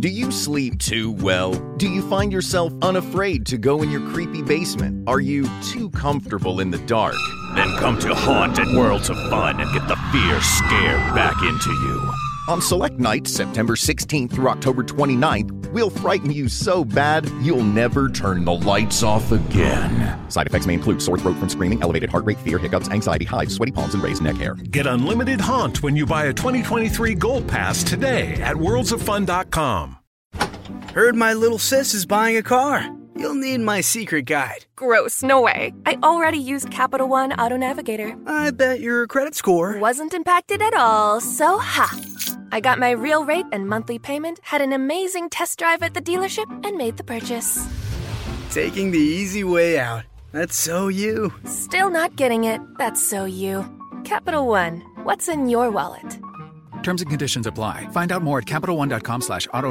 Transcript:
Do you sleep too well? Do you find yourself unafraid to go in your creepy basement? Are you too comfortable in the dark? Then come to Haunted Worlds of Fun and get the fear scared back into you. On select nights, September 16th through October 29th, we'll frighten you so bad you'll never turn the lights off again. Side effects may include sore throat from screaming, elevated heart rate, fear, hiccups, anxiety, hives, sweaty palms, and raised neck hair. Get unlimited haunt when you buy a 2023 Gold Pass today at worldsoffun.com. Heard my little sis is buying a car. You'll need my secret guide. Gross, no way. I already used Capital One Auto Navigator. I bet your credit score wasn't impacted at all, so ha. I got my real rate and monthly payment, had an amazing test drive at the dealership, and made the purchase. Taking the easy way out. That's so you. Still not getting it. That's so you. Capital One, what's in your wallet? Terms and conditions apply. Find out more at CapitalOne.com slash auto